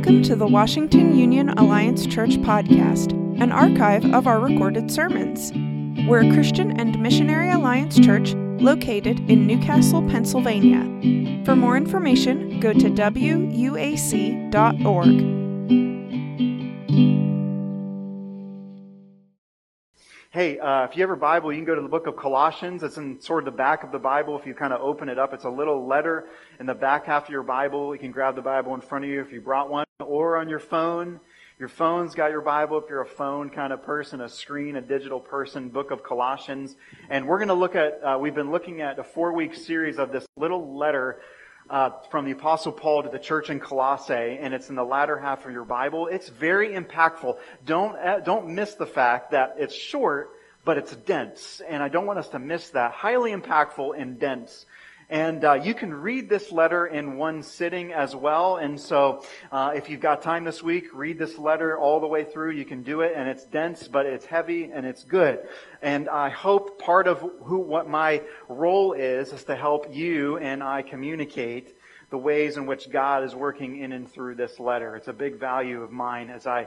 Welcome to the Washington Union Alliance Church podcast, an archive of our recorded sermons. We're a Christian and Missionary Alliance church located in New Castle, Pennsylvania. For more information, go to wuac.org. Hey, uh, if you have a Bible, you can go to the book of Colossians. It's in sort of the back of the Bible. If you kind of open it up, it's a little letter in the back half of your Bible. You can grab the Bible in front of you if you brought one, or on your phone. Your phone's got your Bible if you're a phone kind of person, a screen, a digital person, book of Colossians. And we're going to look at, uh, we've been looking at a four week series of this little letter uh, from the Apostle Paul to the church in Colossae, and it's in the latter half of your Bible. It's very impactful. Don't uh, don't miss the fact that it's short, but it's dense, and I don't want us to miss that. Highly impactful and dense. And uh, you can read this letter in one sitting as well. And so, uh, if you've got time this week, read this letter all the way through. You can do it, and it's dense, but it's heavy and it's good. And I hope part of who what my role is is to help you and I communicate the ways in which God is working in and through this letter. It's a big value of mine as I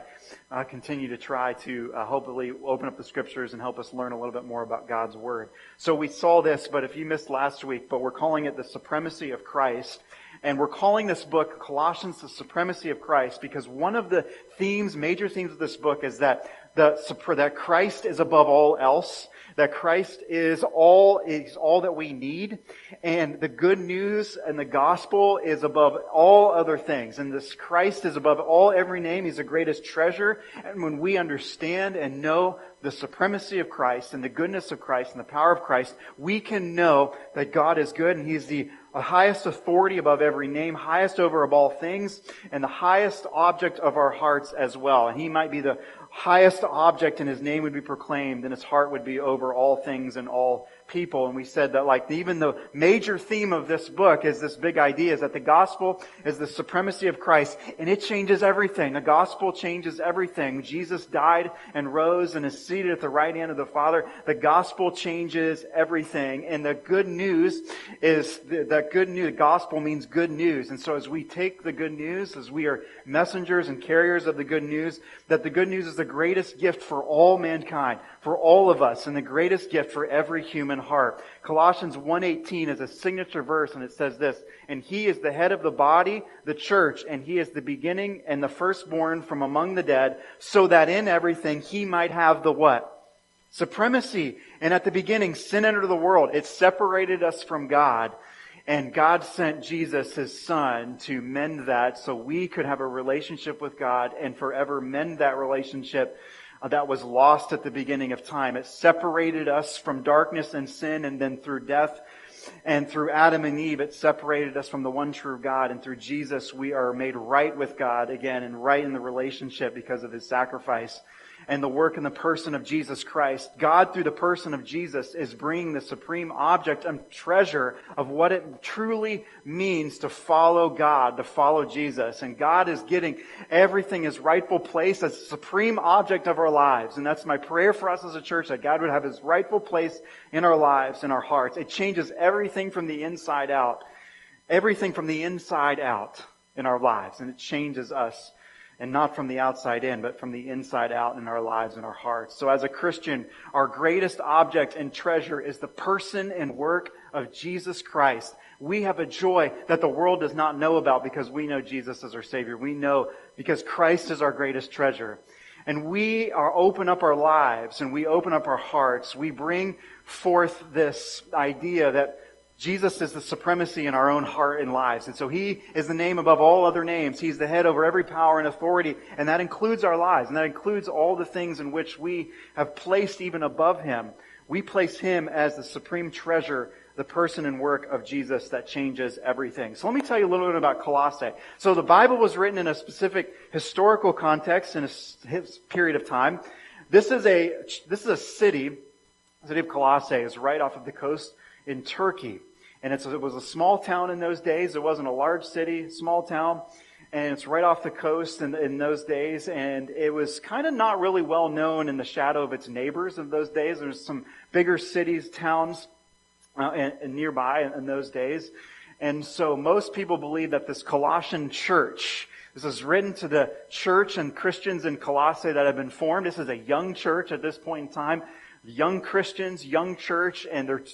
uh, continue to try to uh, hopefully open up the scriptures and help us learn a little bit more about God's Word. So we saw this, but if you missed last week, but we're calling it the supremacy of Christ. And we're calling this book Colossians the supremacy of Christ because one of the themes, major themes of this book is that the, that Christ is above all else that Christ is all, is all that we need. And the good news and the gospel is above all other things. And this Christ is above all every name. He's the greatest treasure. And when we understand and know the supremacy of Christ and the goodness of Christ and the power of Christ, we can know that God is good and He's the highest authority above every name, highest over of all things, and the highest object of our hearts as well. And He might be the highest object and his name would be proclaimed and his heart would be over all things and all people. And we said that like even the major theme of this book is this big idea is that the gospel is the supremacy of Christ and it changes everything. The gospel changes everything. Jesus died and rose and is seated at the right hand of the Father. The gospel changes everything. And the good news is that good news, the gospel means good news. And so as we take the good news, as we are messengers and carriers of the good news, that the good news is the greatest gift for all mankind, for all of us, and the greatest gift for every human human heart. Colossians 1:18 is a signature verse and it says this, "And he is the head of the body, the church, and he is the beginning and the firstborn from among the dead, so that in everything he might have the what? Supremacy. And at the beginning sin entered the world. It separated us from God." And God sent Jesus, His Son, to mend that so we could have a relationship with God and forever mend that relationship uh, that was lost at the beginning of time. It separated us from darkness and sin, and then through death and through Adam and Eve, it separated us from the one true God. And through Jesus, we are made right with God again and right in the relationship because of his sacrifice and the work and the person of Jesus Christ. God, through the person of Jesus, is bringing the supreme object and treasure of what it truly means to follow God, to follow Jesus. And God is getting everything his rightful place as supreme object of our lives. And that's my prayer for us as a church, that God would have his rightful place in our lives, in our hearts. It changes everything from the inside out. Everything from the inside out in our lives. And it changes us and not from the outside in, but from the inside out in our lives and our hearts. So as a Christian, our greatest object and treasure is the person and work of Jesus Christ. We have a joy that the world does not know about because we know Jesus as our Savior. We know because Christ is our greatest treasure. And we are open up our lives and we open up our hearts. We bring forth this idea that Jesus is the supremacy in our own heart and lives. And so He is the name above all other names. He's the head over every power and authority. And that includes our lives. And that includes all the things in which we have placed even above Him. We place Him as the supreme treasure, the person and work of Jesus that changes everything. So let me tell you a little bit about Colossae. So the Bible was written in a specific historical context in a period of time. This is a, this is a city, the city of Colossae is right off of the coast in Turkey. And it was a small town in those days. It wasn't a large city, small town. And it's right off the coast in, in those days. And it was kind of not really well known in the shadow of its neighbors of those days. There's some bigger cities, towns uh, and, and nearby in, in those days. And so most people believe that this Colossian church This is written to the church and Christians in Colossae that have been formed. This is a young church at this point in time. Young Christians, young church, and they're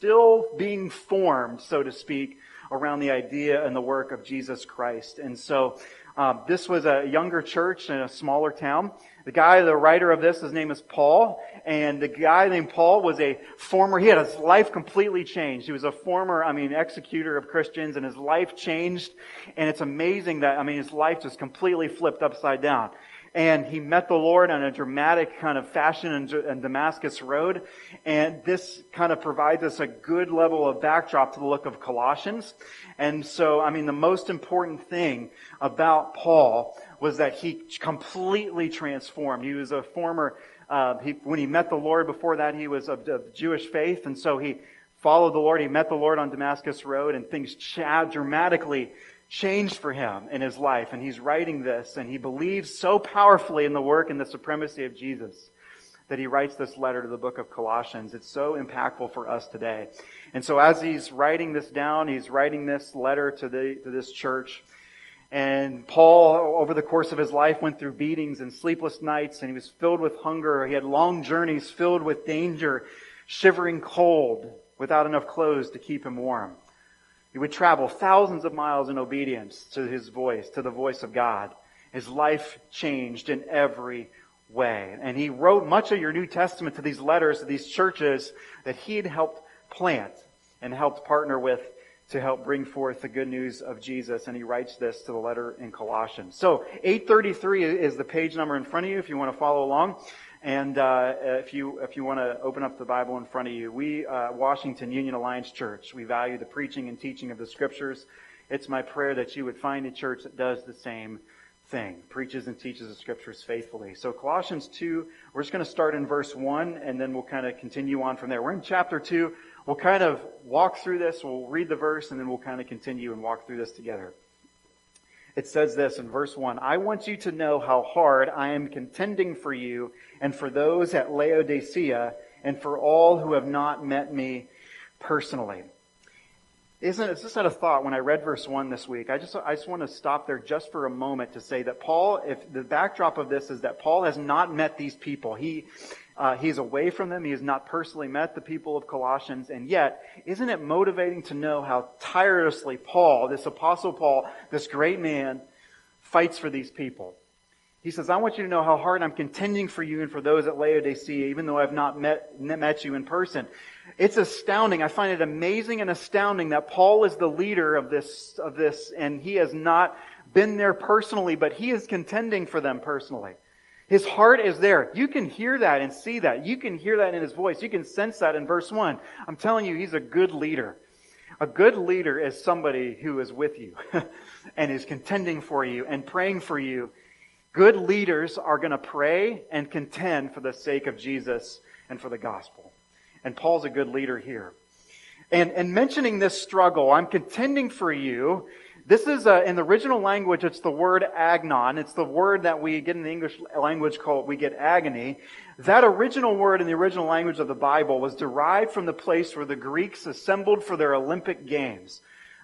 still being formed, so to speak, around the idea and the work of Jesus Christ. And so, um, this was a younger church in a smaller town. The guy, the writer of this, his name is Paul, and the guy named Paul was a former, he had his life completely changed. He was a former, I mean, executor of Christians, and his life changed, and it's amazing that, I mean, his life just completely flipped upside down and he met the Lord on a dramatic kind of fashion in, Damascus Road. And this kind of provides us a good level of backdrop to the look of Colossians. And so, I mean, the most important thing about Paul was that he completely transformed. He was a former, uh, he, when he met the Lord before that, he was of, of Jewish faith. And so he followed the Lord. He met the Lord on Damascus Road and things dramatically changed for him in his life. And he's writing this and he believes so powerfully in the work and the supremacy of Jesus that he writes this letter to the book of Colossians. It's so impactful for us today. And so as he's writing this down, he's writing this letter to the, to this church. And Paul, over the course of his life, went through beatings and sleepless nights, and he was filled with hunger. He had long journeys filled with danger, shivering cold, without enough clothes to keep him warm. He would travel thousands of miles in obedience to his voice, to the voice of God. His life changed in every way. And he wrote much of your New Testament to these letters to these churches that he had helped plant and helped partner with to help bring forth the good news of Jesus. And he writes this to the letter in Colossians. So 833 is the page number in front of you if you want to follow along. And uh, if you if you want to open up the Bible in front of you, we uh, Washington Union Alliance Church we value the preaching and teaching of the Scriptures. It's my prayer that you would find a church that does the same thing, preaches and teaches the Scriptures faithfully. So Colossians two, we're just going to start in verse one, and then we'll kind of continue on from there. We're in chapter two. We'll kind of walk through this. We'll read the verse, and then we'll kind of continue and walk through this together. It says this in verse 1 I want you to know how hard I am contending for you and for those at Laodicea and for all who have not met me personally. Isn't it just had a thought when I read verse 1 this week? I just, I just want to stop there just for a moment to say that Paul, if the backdrop of this is that Paul has not met these people. He, uh, he's away from them. He has not personally met the people of Colossians. And yet, isn't it motivating to know how tirelessly Paul, this apostle Paul, this great man, fights for these people? He says, I want you to know how hard I'm contending for you and for those at Laodicea, even though I've not met, met you in person. It's astounding. I find it amazing and astounding that Paul is the leader of this, of this, and he has not been there personally, but he is contending for them personally. His heart is there. You can hear that and see that. You can hear that in his voice. You can sense that in verse 1. I'm telling you, he's a good leader. A good leader is somebody who is with you and is contending for you and praying for you Good leaders are going to pray and contend for the sake of Jesus and for the gospel. And Paul's a good leader here. And, and mentioning this struggle, I'm contending for you. This is, a, in the original language, it's the word agnon. It's the word that we get in the English language called, we get agony. That original word in the original language of the Bible was derived from the place where the Greeks assembled for their Olympic Games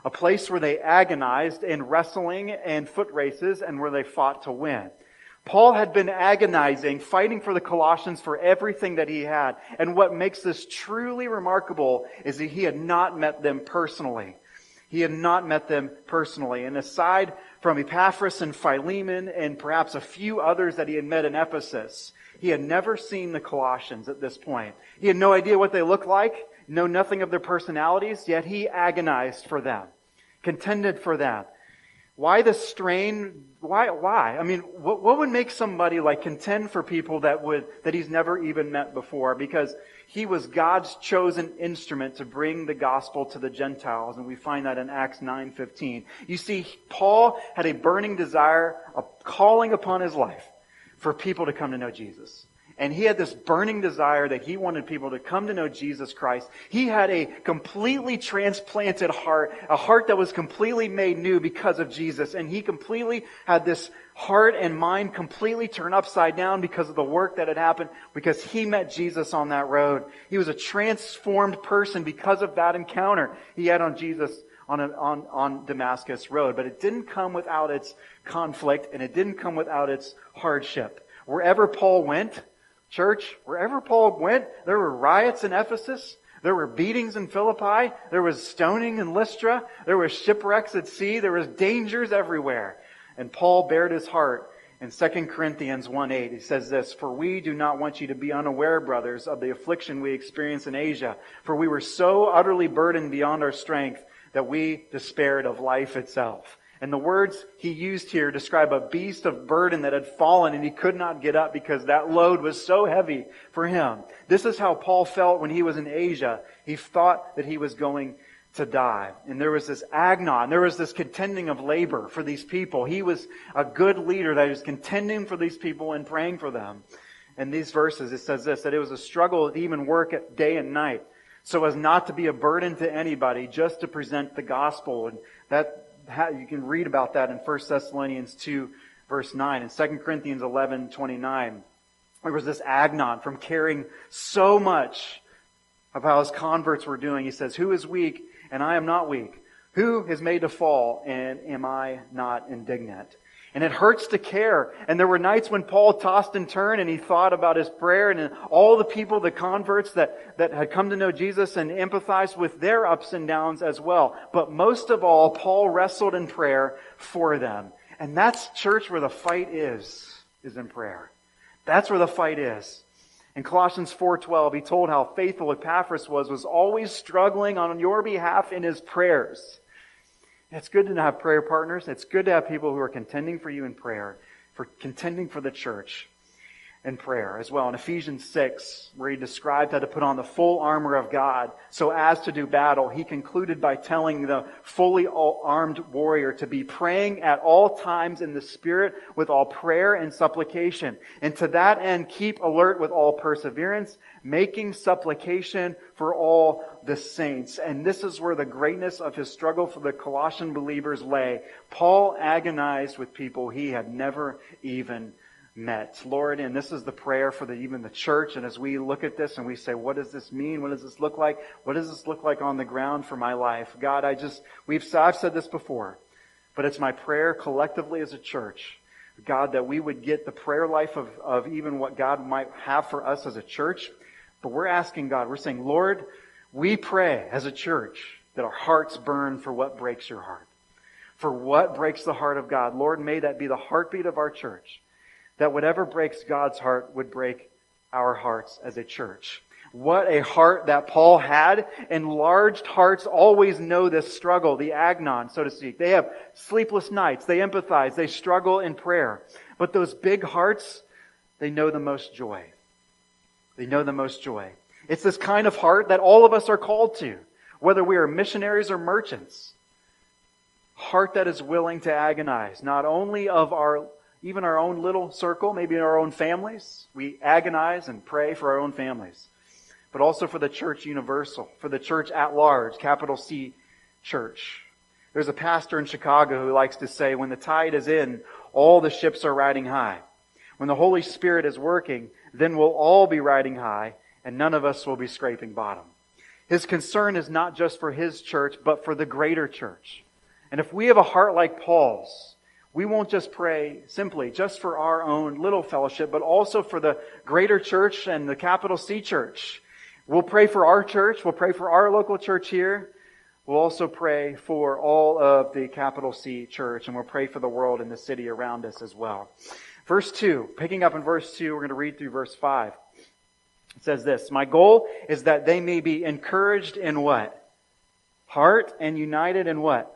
a place where they agonized in wrestling and foot races and where they fought to win. Paul had been agonizing, fighting for the Colossians for everything that he had. And what makes this truly remarkable is that he had not met them personally. He had not met them personally. And aside from Epaphras and Philemon and perhaps a few others that he had met in Ephesus, he had never seen the Colossians at this point. He had no idea what they looked like, know nothing of their personalities, yet he agonized for them contended for that. Why the strain? Why? Why? I mean, what, what would make somebody like contend for people that would that he's never even met before? Because he was God's chosen instrument to bring the gospel to the Gentiles, and we find that in Acts nine fifteen. You see, Paul had a burning desire, a calling upon his life for people to come to know Jesus. And he had this burning desire that he wanted people to come to know Jesus Christ. He had a completely transplanted heart, a heart that was completely made new because of Jesus. And he completely had this heart and mind completely turned upside down because of the work that had happened, because he met Jesus on that road. He was a transformed person because of that encounter he had on Jesus on, a, on, on Damascus Road, but it didn't come without its conflict and it didn't come without its hardship. Wherever Paul went, church, wherever Paul went, there were riots in Ephesus. There were beatings in Philippi. There was stoning in Lystra. There was shipwrecks at sea. There was dangers everywhere. And Paul bared his heart in 2 Corinthians 1 8, he says this, For we do not want you to be unaware, brothers, of the affliction we experienced in Asia, for we were so utterly burdened beyond our strength that we despaired of life itself. And the words he used here describe a beast of burden that had fallen and he could not get up because that load was so heavy for him. This is how Paul felt when he was in Asia. He thought that he was going to die. And there was this agnon, there was this contending of labor for these people. He was a good leader that was contending for these people and praying for them. In these verses, it says this, that it was a struggle to even work at day and night, so as not to be a burden to anybody, just to present the gospel. And that, you can read about that in 1 Thessalonians 2, verse 9, and 2 Corinthians 11, 29. There was this agnon from caring so much of how his converts were doing. He says, Who is weak and I am not weak? Who is made to fall, and am I not indignant? And it hurts to care. And there were nights when Paul tossed and turned and he thought about his prayer and all the people, the converts that, that had come to know Jesus and empathized with their ups and downs as well. But most of all, Paul wrestled in prayer for them. And that's church where the fight is, is in prayer. That's where the fight is. In Colossians 4:12, he told how faithful Epaphras was, was always struggling on your behalf in his prayers. It's good to have prayer partners. It's good to have people who are contending for you in prayer, for contending for the church and prayer as well. In Ephesians 6, where he described how to put on the full armor of God so as to do battle, he concluded by telling the fully armed warrior to be praying at all times in the Spirit with all prayer and supplication. And to that end, keep alert with all perseverance, making supplication for all the saints. And this is where the greatness of his struggle for the Colossian believers lay. Paul agonized with people he had never even met. Lord, and this is the prayer for the, even the church. And as we look at this and we say, what does this mean? What does this look like? What does this look like on the ground for my life? God, I just, we've, I've said this before, but it's my prayer collectively as a church. God, that we would get the prayer life of, of even what God might have for us as a church. But we're asking God, we're saying, Lord, we pray as a church that our hearts burn for what breaks your heart. For what breaks the heart of God. Lord, may that be the heartbeat of our church that whatever breaks God's heart would break our hearts as a church. What a heart that Paul had. Enlarged hearts always know this struggle, the agnon, so to speak. They have sleepless nights. They empathize. They struggle in prayer. But those big hearts, they know the most joy. They know the most joy. It's this kind of heart that all of us are called to, whether we are missionaries or merchants. Heart that is willing to agonize, not only of our even our own little circle, maybe in our own families. We agonize and pray for our own families, but also for the church universal, for the church at large, capital C church. There's a pastor in Chicago who likes to say, when the tide is in, all the ships are riding high. When the Holy Spirit is working, then we'll all be riding high and none of us will be scraping bottom. His concern is not just for his church, but for the greater church. And if we have a heart like Paul's, we won't just pray simply just for our own little fellowship, but also for the greater church and the capital C church. We'll pray for our church. We'll pray for our local church here. We'll also pray for all of the capital C church, and we'll pray for the world and the city around us as well. Verse 2, picking up in verse 2, we're going to read through verse 5. It says this, My goal is that they may be encouraged in what? Heart and united in what?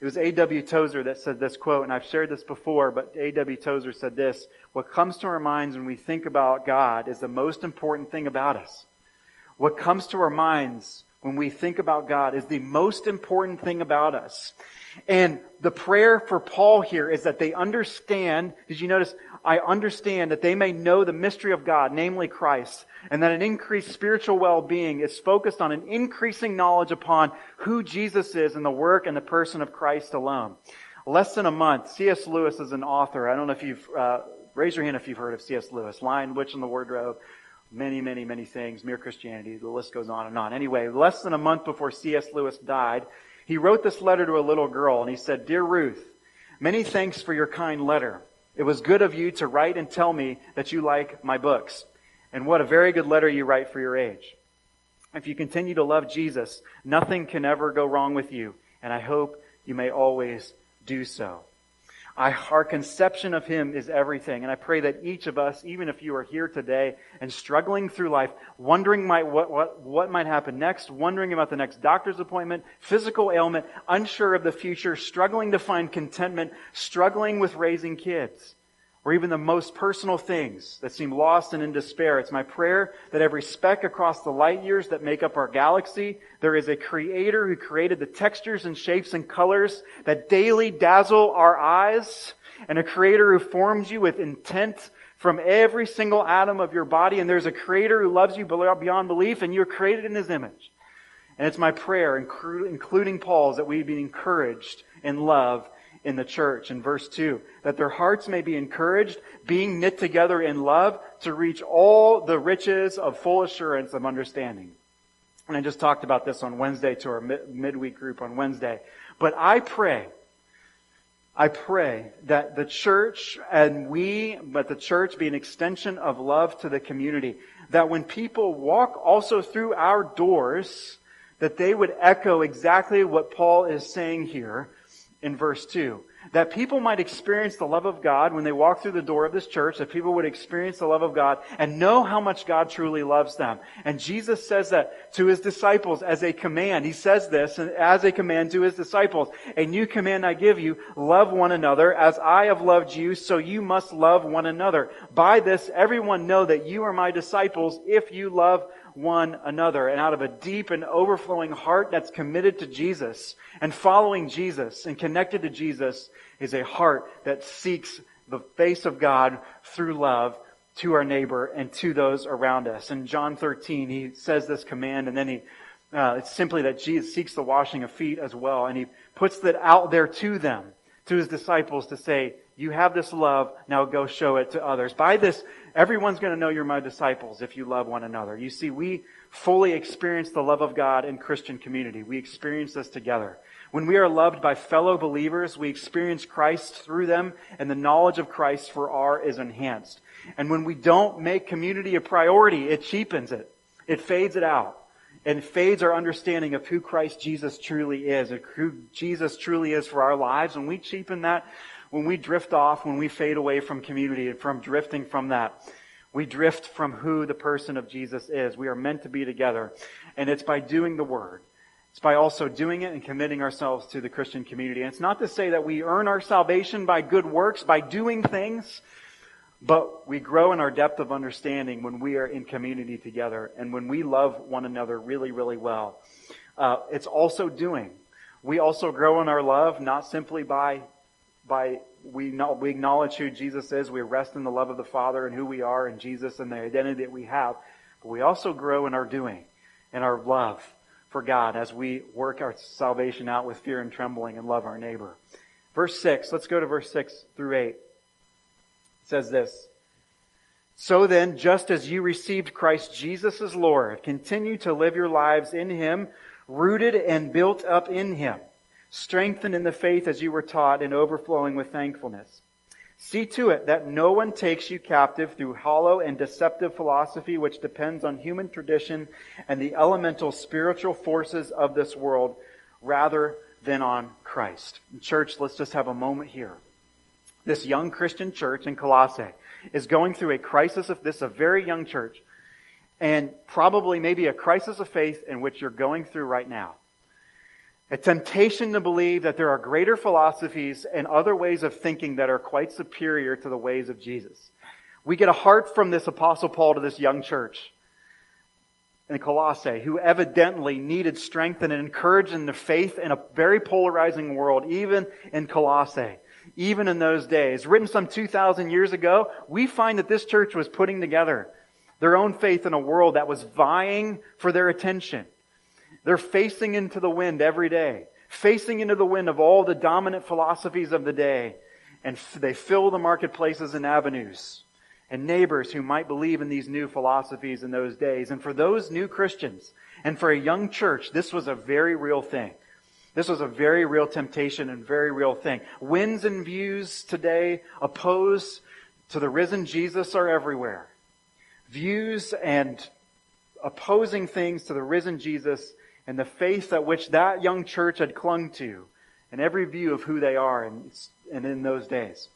It was A.W. Tozer that said this quote, and I've shared this before, but A.W. Tozer said this What comes to our minds when we think about God is the most important thing about us. What comes to our minds when we think about God is the most important thing about us. And the prayer for Paul here is that they understand, did you notice, I understand that they may know the mystery of God, namely Christ, and that an increased spiritual well-being is focused on an increasing knowledge upon who Jesus is and the work and the person of Christ alone. Less than a month, C.S. Lewis is an author. I don't know if you've, uh, raise your hand if you've heard of C.S. Lewis. Lion, Witch, and the Wardrobe. Many, many, many things. Mere Christianity. The list goes on and on. Anyway, less than a month before C.S. Lewis died, he wrote this letter to a little girl and he said, Dear Ruth, many thanks for your kind letter. It was good of you to write and tell me that you like my books. And what a very good letter you write for your age. If you continue to love Jesus, nothing can ever go wrong with you, and I hope you may always do so. I, our conception of Him is everything. And I pray that each of us, even if you are here today and struggling through life, wondering might, what, what, what might happen next, wondering about the next doctor's appointment, physical ailment, unsure of the future, struggling to find contentment, struggling with raising kids, or even the most personal things that seem lost and in despair. It's my prayer that every speck across the light years that make up our galaxy, there is a creator who created the textures and shapes and colors that daily dazzle our eyes, and a creator who forms you with intent from every single atom of your body, and there's a creator who loves you beyond belief, and you're created in his image. And it's my prayer, including Paul's, that we be encouraged in love in the church. In verse 2 that their hearts may be encouraged being knit together in love to reach all the riches of full assurance of understanding. And i just talked about this on wednesday to our midweek group on wednesday. But i pray I pray that the church and we, but the church be an extension of love to the community. That when people walk also through our doors, that they would echo exactly what Paul is saying here in verse 2. That people might experience the love of God when they walk through the door of this church, that people would experience the love of God and know how much God truly loves them. And Jesus says that to his disciples as a command. He says this as a command to his disciples. A new command I give you, love one another as I have loved you, so you must love one another. By this, everyone know that you are my disciples if you love one another and out of a deep and overflowing heart that's committed to Jesus and following Jesus and connected to Jesus is a heart that seeks the face of God through love to our neighbor and to those around us. In John 13, he says this command and then he, uh, it's simply that Jesus seeks the washing of feet as well and he puts that out there to them, to his disciples to say, you have this love, now go show it to others. By this, everyone's going to know you're my disciples if you love one another. You see, we fully experience the love of God in Christian community. We experience this together. When we are loved by fellow believers, we experience Christ through them, and the knowledge of Christ for our is enhanced. And when we don't make community a priority, it cheapens it. It fades it out. And fades our understanding of who Christ Jesus truly is, and who Jesus truly is for our lives. When we cheapen that, when we drift off, when we fade away from community and from drifting from that, we drift from who the person of Jesus is. We are meant to be together. And it's by doing the word. It's by also doing it and committing ourselves to the Christian community. And it's not to say that we earn our salvation by good works, by doing things, but we grow in our depth of understanding when we are in community together and when we love one another really, really well. Uh, it's also doing. We also grow in our love not simply by by we know, we acknowledge who Jesus is, we rest in the love of the Father and who we are in Jesus and the identity that we have, but we also grow in our doing, in our love for God as we work our salvation out with fear and trembling and love our neighbor. Verse 6, let's go to verse 6 through 8. It says this. So then, just as you received Christ Jesus as Lord, continue to live your lives in Him, rooted and built up in Him strengthened in the faith as you were taught, and overflowing with thankfulness. See to it that no one takes you captive through hollow and deceptive philosophy which depends on human tradition and the elemental spiritual forces of this world rather than on Christ. Church, let's just have a moment here. This young Christian church in Colossae is going through a crisis of this, a very young church, and probably maybe a crisis of faith in which you're going through right now a temptation to believe that there are greater philosophies and other ways of thinking that are quite superior to the ways of Jesus. We get a heart from this apostle Paul to this young church. in Colossae who evidently needed strength and encouragement in the faith in a very polarizing world, even in Colossae, even in those days. Written some 2,000 years ago, we find that this church was putting together their own faith in a world that was vying for their attention. They're facing into the wind every day, facing into the wind of all the dominant philosophies of the day, and they fill the marketplaces and avenues and neighbors who might believe in these new philosophies in those days. And for those new Christians and for a young church, this was a very real thing. This was a very real temptation and very real thing. Winds and views today opposed to the risen Jesus are everywhere. Views and opposing things to the risen Jesus and the faith at which that young church had clung to and every view of who they are and, and in those days.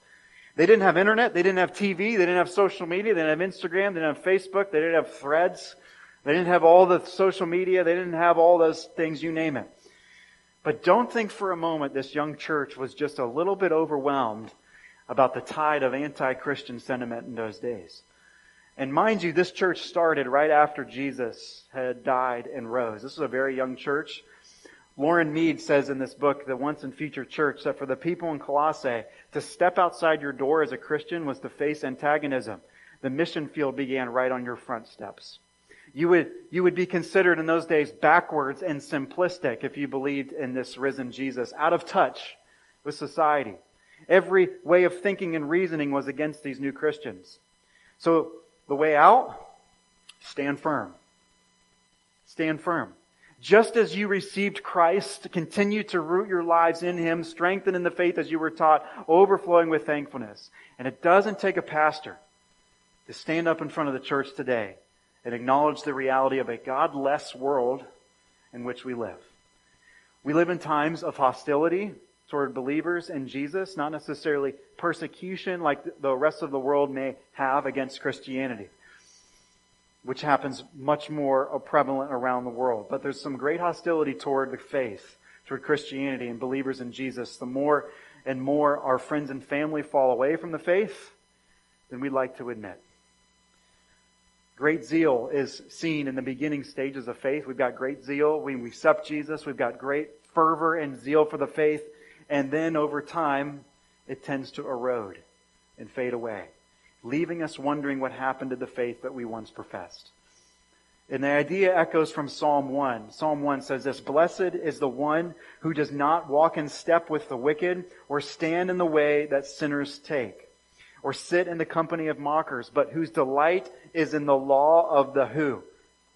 They didn't have internet. They didn't have TV. They didn't have social media. They didn't have Instagram. They didn't have Facebook. They didn't have threads. They didn't have all the social media. They didn't have all those things, you name it. But don't think for a moment this young church was just a little bit overwhelmed about the tide of anti-Christian sentiment in those days. And mind you, this church started right after Jesus had died and rose. This was a very young church. Loren Mead says in this book, The Once and Future Church, that for the people in Colossae, to step outside your door as a Christian was to face antagonism. The mission field began right on your front steps. You would, you would be considered in those days backwards and simplistic if you believed in this risen Jesus, out of touch with society. Every way of thinking and reasoning was against these new Christians. So the way out, stand firm. Stand firm. Just as you received Christ, continue to root your lives in Him, strengthen in the faith as you were taught, overflowing with thankfulness. And it doesn't take a pastor to stand up in front of the church today and acknowledge the reality of a God-less world in which we live. We live in times of hostility toward believers in Jesus, not necessarily persecution like the rest of the world may have against Christianity which happens much more prevalent around the world. But there's some great hostility toward the faith, toward Christianity and believers in Jesus. The more and more our friends and family fall away from the faith than we'd like to admit. Great zeal is seen in the beginning stages of faith. We've got great zeal we accept Jesus. We've got great fervor and zeal for the faith. And then over time, it tends to erode and fade away leaving us wondering what happened to the faith that we once professed. And the idea echoes from Psalm 1. Psalm 1 says this, Blessed is the one who does not walk in step with the wicked, or stand in the way that sinners take, or sit in the company of mockers, but whose delight is in the law of the who?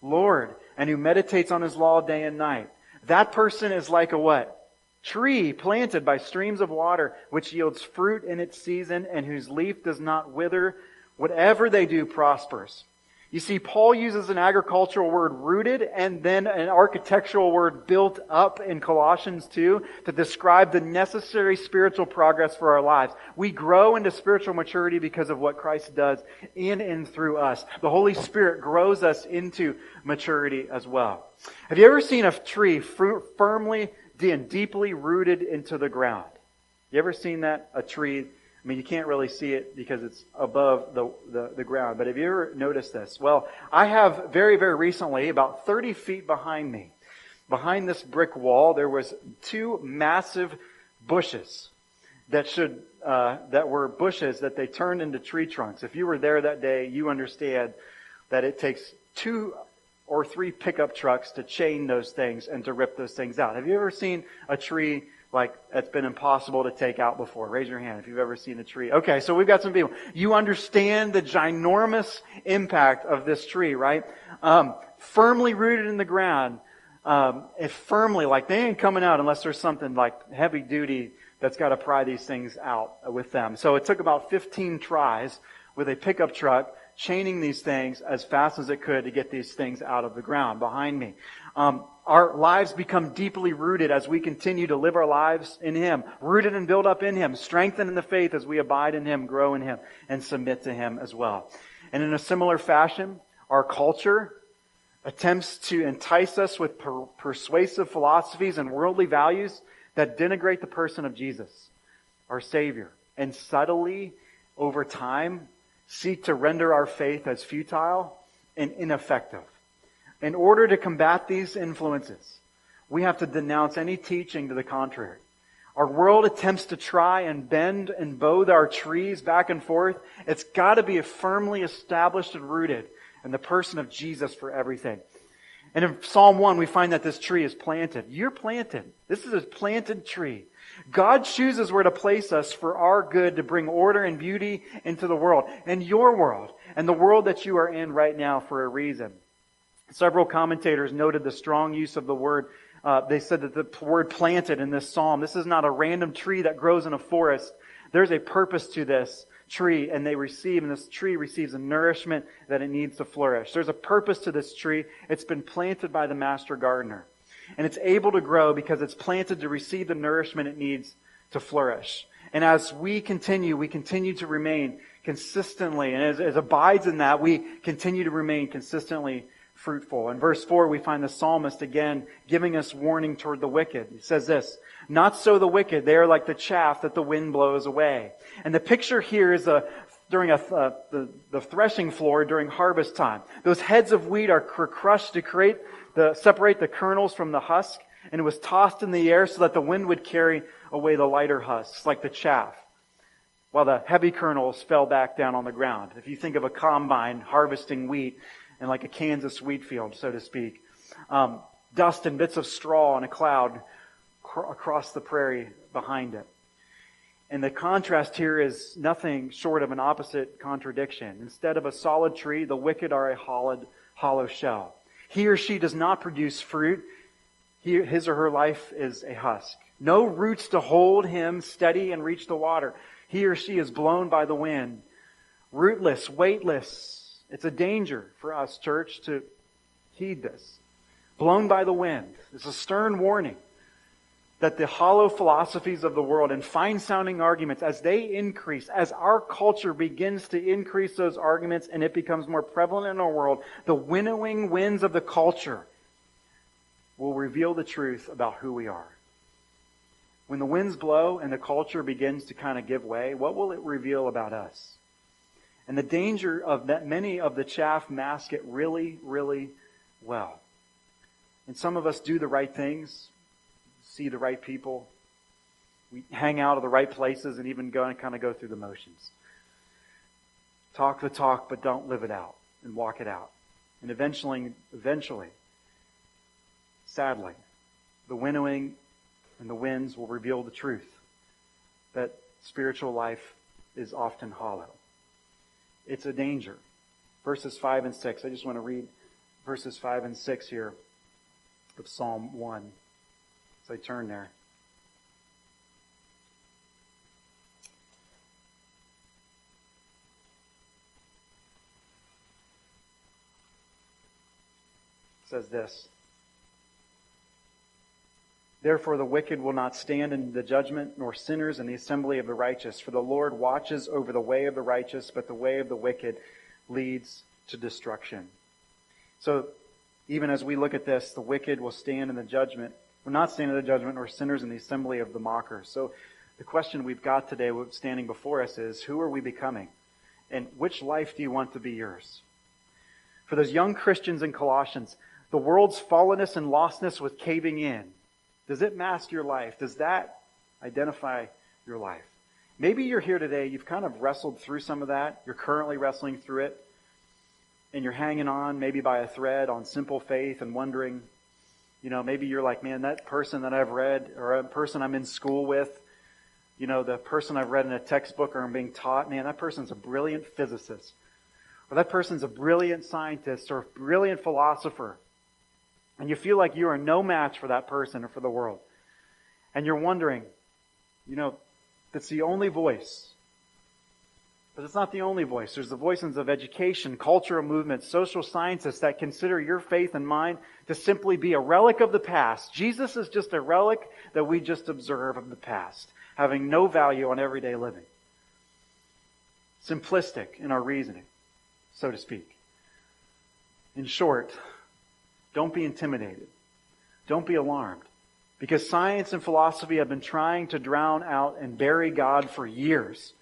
Lord, and who meditates on his law day and night. That person is like a what? Tree planted by streams of water, which yields fruit in its season and whose leaf does not wither. Whatever they do prospers. You see, Paul uses an agricultural word rooted and then an architectural word built up in Colossians 2 to describe the necessary spiritual progress for our lives. We grow into spiritual maturity because of what Christ does in and through us. The Holy Spirit grows us into maturity as well. Have you ever seen a tree firmly deeply rooted into the ground. You ever seen that? A tree? I mean, you can't really see it because it's above the, the, the, ground, but have you ever noticed this? Well, I have very, very recently, about 30 feet behind me, behind this brick wall, there was two massive bushes that should, uh, that were bushes that they turned into tree trunks. If you were there that day, you understand that it takes two or three pickup trucks to chain those things and to rip those things out. Have you ever seen a tree like that's been impossible to take out before? Raise your hand if you've ever seen a tree. Okay, so we've got some people. You understand the ginormous impact of this tree, right? Um, firmly rooted in the ground. Um, firmly, like they ain't coming out unless there's something like heavy duty that's got to pry these things out with them. So it took about 15 tries with a pickup truck chaining these things as fast as it could to get these things out of the ground behind me. Um, our lives become deeply rooted as we continue to live our lives in Him, rooted and built up in Him, strengthened in the faith as we abide in Him, grow in Him, and submit to Him as well. And in a similar fashion, our culture attempts to entice us with per- persuasive philosophies and worldly values that denigrate the person of Jesus, our Savior, and subtly, over time, seek to render our faith as futile and ineffective. In order to combat these influences, we have to denounce any teaching to the contrary. Our world attempts to try and bend and bow our trees back and forth. It's got to be firmly established and rooted in the person of Jesus for everything. And in Psalm 1, we find that this tree is planted. You're planted. This is a planted tree. God chooses where to place us for our good to bring order and beauty into the world, and your world, and the world that you are in right now for a reason. Several commentators noted the strong use of the word. Uh, they said that the word planted in this psalm, this is not a random tree that grows in a forest. There's a purpose to this tree, and they receive, and this tree receives the nourishment that it needs to flourish. There's a purpose to this tree. It's been planted by the master gardener. And it's able to grow because it's planted to receive the nourishment it needs to flourish. And as we continue, we continue to remain consistently, and as, as abides in that, we continue to remain consistently fruitful. In verse 4, we find the psalmist again giving us warning toward the wicked. He says this, Not so the wicked, they are like the chaff that the wind blows away. And the picture here is a, during a, uh, the, the threshing floor during harvest time. Those heads of wheat are crushed to create the, separate the kernels from the husk, and it was tossed in the air so that the wind would carry away the lighter husks, like the chaff, while the heavy kernels fell back down on the ground. If you think of a combine harvesting wheat, in like a Kansas wheat field, so to speak. Um, dust and bits of straw in a cloud cr- across the prairie behind it. And the contrast here is nothing short of an opposite contradiction. Instead of a solid tree, the wicked are a hollow, hollow shell. He or she does not produce fruit. He, his or her life is a husk. No roots to hold him steady and reach the water. He or she is blown by the wind. Rootless, weightless, it's a danger for us, church, to heed this. Blown by the wind. It's a stern warning that the hollow philosophies of the world and fine sounding arguments, as they increase, as our culture begins to increase those arguments and it becomes more prevalent in our world, the winnowing winds of the culture will reveal the truth about who we are. When the winds blow and the culture begins to kind of give way, what will it reveal about us? And the danger of that many of the chaff mask it really, really well. And some of us do the right things, see the right people, we hang out at the right places and even go and kind of go through the motions. Talk the talk, but don't live it out and walk it out. And eventually, eventually, sadly, the winnowing and the winds will reveal the truth that spiritual life is often hollow. It's a danger. Verses 5 and 6. I just want to read verses 5 and 6 here of Psalm 1 as I turn there. It says this. Therefore, the wicked will not stand in the judgment, nor sinners in the assembly of the righteous. For the Lord watches over the way of the righteous, but the way of the wicked leads to destruction. So, even as we look at this, the wicked will stand in the judgment, will not stand in the judgment, nor sinners in the assembly of the mockers. So, the question we've got today standing before us is who are we becoming? And which life do you want to be yours? For those young Christians in Colossians, the world's fallenness and lostness was caving in. Does it mask your life? Does that identify your life? Maybe you're here today, you've kind of wrestled through some of that. You're currently wrestling through it. And you're hanging on maybe by a thread on simple faith and wondering, you know, maybe you're like, man, that person that I've read or a person I'm in school with, you know, the person I've read in a textbook or I'm being taught, man, that person's a brilliant physicist. Or that person's a brilliant scientist or a brilliant philosopher and you feel like you are no match for that person or for the world. And you're wondering, you know, that's the only voice. But it's not the only voice. There's the voices of education, cultural movements, social scientists that consider your faith and mine to simply be a relic of the past. Jesus is just a relic that we just observe of the past, having no value on everyday living. Simplistic in our reasoning, so to speak. In short, don't be intimidated. Don't be alarmed. Because science and philosophy have been trying to drown out and bury God for years.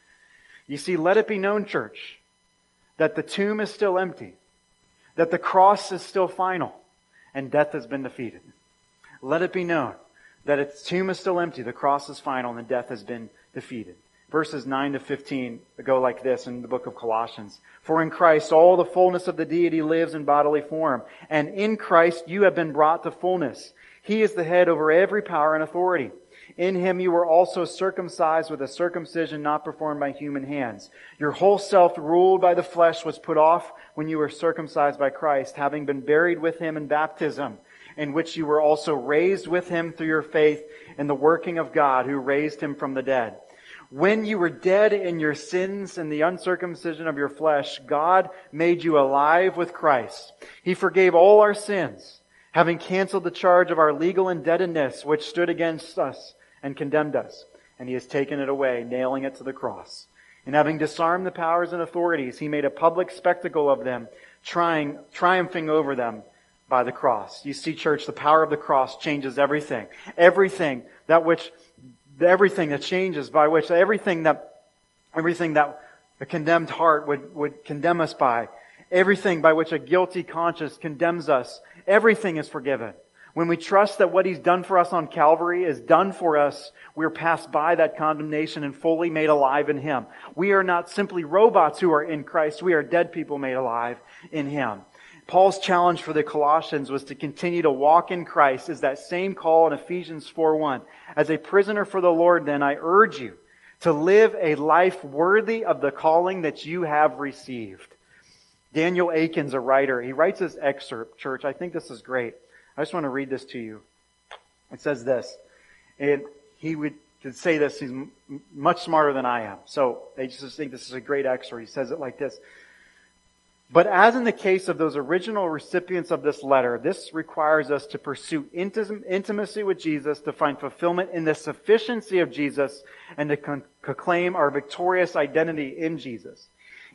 You see, let it be known, church, that the tomb is still empty, that the cross is still final, and death has been defeated. Let it be known that its tomb is still empty, the cross is final, and death has been defeated. Verses 9 to 15 go like this in the book of Colossians. For in Christ all the fullness of the deity lives in bodily form, and in Christ you have been brought to fullness. He is the head over every power and authority. In him you were also circumcised with a circumcision not performed by human hands. Your whole self ruled by the flesh was put off when you were circumcised by Christ, having been buried with him in baptism, in which you were also raised with him through your faith in the working of God who raised him from the dead. When you were dead in your sins and the uncircumcision of your flesh, God made you alive with Christ. He forgave all our sins, having canceled the charge of our legal indebtedness which stood against us and condemned us. And he has taken it away, nailing it to the cross. And having disarmed the powers and authorities, he made a public spectacle of them, trying, triumphing over them by the cross. You see, church, the power of the cross changes everything. Everything that which everything that changes by which everything that everything that a condemned heart would, would condemn us by, everything by which a guilty conscience condemns us, everything is forgiven. When we trust that what He's done for us on Calvary is done for us, we're passed by that condemnation and fully made alive in Him. We are not simply robots who are in Christ. We are dead people made alive in Him. Paul's challenge for the Colossians was to continue to walk in Christ is that same call in Ephesians 4:1. As a prisoner for the Lord, then I urge you to live a life worthy of the calling that you have received. Daniel Akin's a writer. He writes this excerpt, church. I think this is great. I just want to read this to you. It says this. And he would could say this. He's m- much smarter than I am. So I just think this is a great excerpt. He says it like this. But as in the case of those original recipients of this letter, this requires us to pursue intimacy with Jesus, to find fulfillment in the sufficiency of Jesus, and to proclaim our victorious identity in Jesus.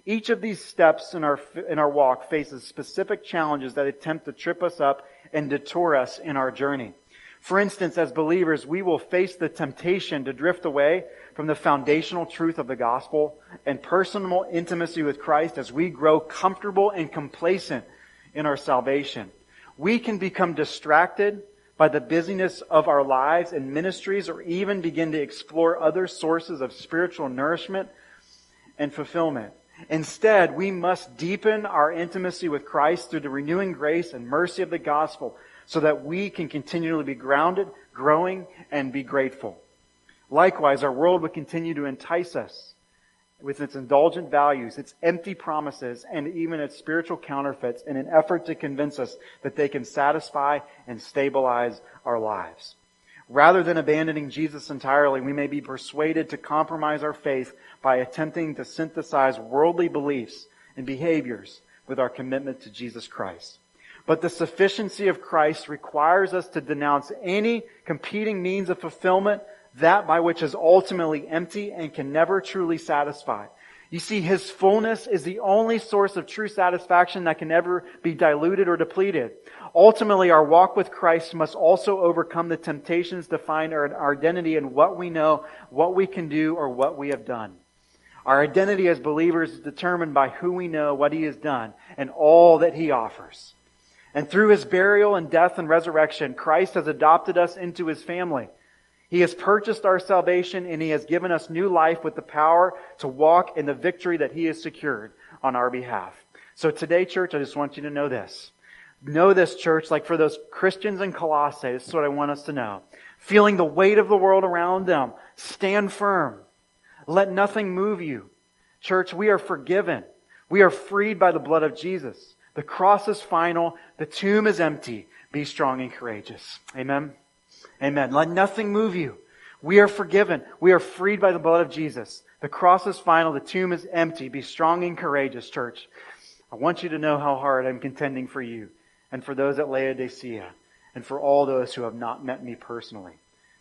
Each of these steps in our, in our walk faces specific challenges that attempt to trip us up and detour us in our journey. For instance, as believers, we will face the temptation to drift away from the foundational truth of the gospel and personal intimacy with Christ as we grow comfortable and complacent in our salvation. We can become distracted by the busyness of our lives and ministries or even begin to explore other sources of spiritual nourishment and fulfillment. Instead, we must deepen our intimacy with Christ through the renewing grace and mercy of the gospel so that we can continually be grounded, growing, and be grateful. Likewise, our world would continue to entice us with its indulgent values, its empty promises, and even its spiritual counterfeits in an effort to convince us that they can satisfy and stabilize our lives. Rather than abandoning Jesus entirely, we may be persuaded to compromise our faith by attempting to synthesize worldly beliefs and behaviors with our commitment to Jesus Christ. But the sufficiency of Christ requires us to denounce any competing means of fulfillment that by which is ultimately empty and can never truly satisfy. You see, His fullness is the only source of true satisfaction that can ever be diluted or depleted. Ultimately, our walk with Christ must also overcome the temptations to find our, identity in what we know, what we can do, or what we have done. Our identity as believers is determined by who we know, what He has done, and all that He offers. And through His burial and death and resurrection, Christ has adopted us into His family. He has purchased our salvation and He has given us new life with the power to walk in the victory that He has secured on our behalf. So today, church, I just want you to know this. Know this, church, like for those Christians in Colossae, this is what I want us to know. Feeling the weight of the world around them, stand firm. Let nothing move you. Church, we are forgiven. We are freed by the blood of Jesus. The cross is final. The tomb is empty. Be strong and courageous. Amen. Amen. Let nothing move you. We are forgiven. We are freed by the blood of Jesus. The cross is final. The tomb is empty. Be strong and courageous, church. I want you to know how hard I'm contending for you and for those at Laodicea and for all those who have not met me personally.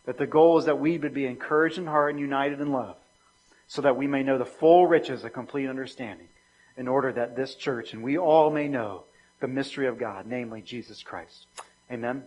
That the goal is that we would be encouraged in heart and united in love so that we may know the full riches of complete understanding in order that this church and we all may know the mystery of God, namely Jesus Christ. Amen.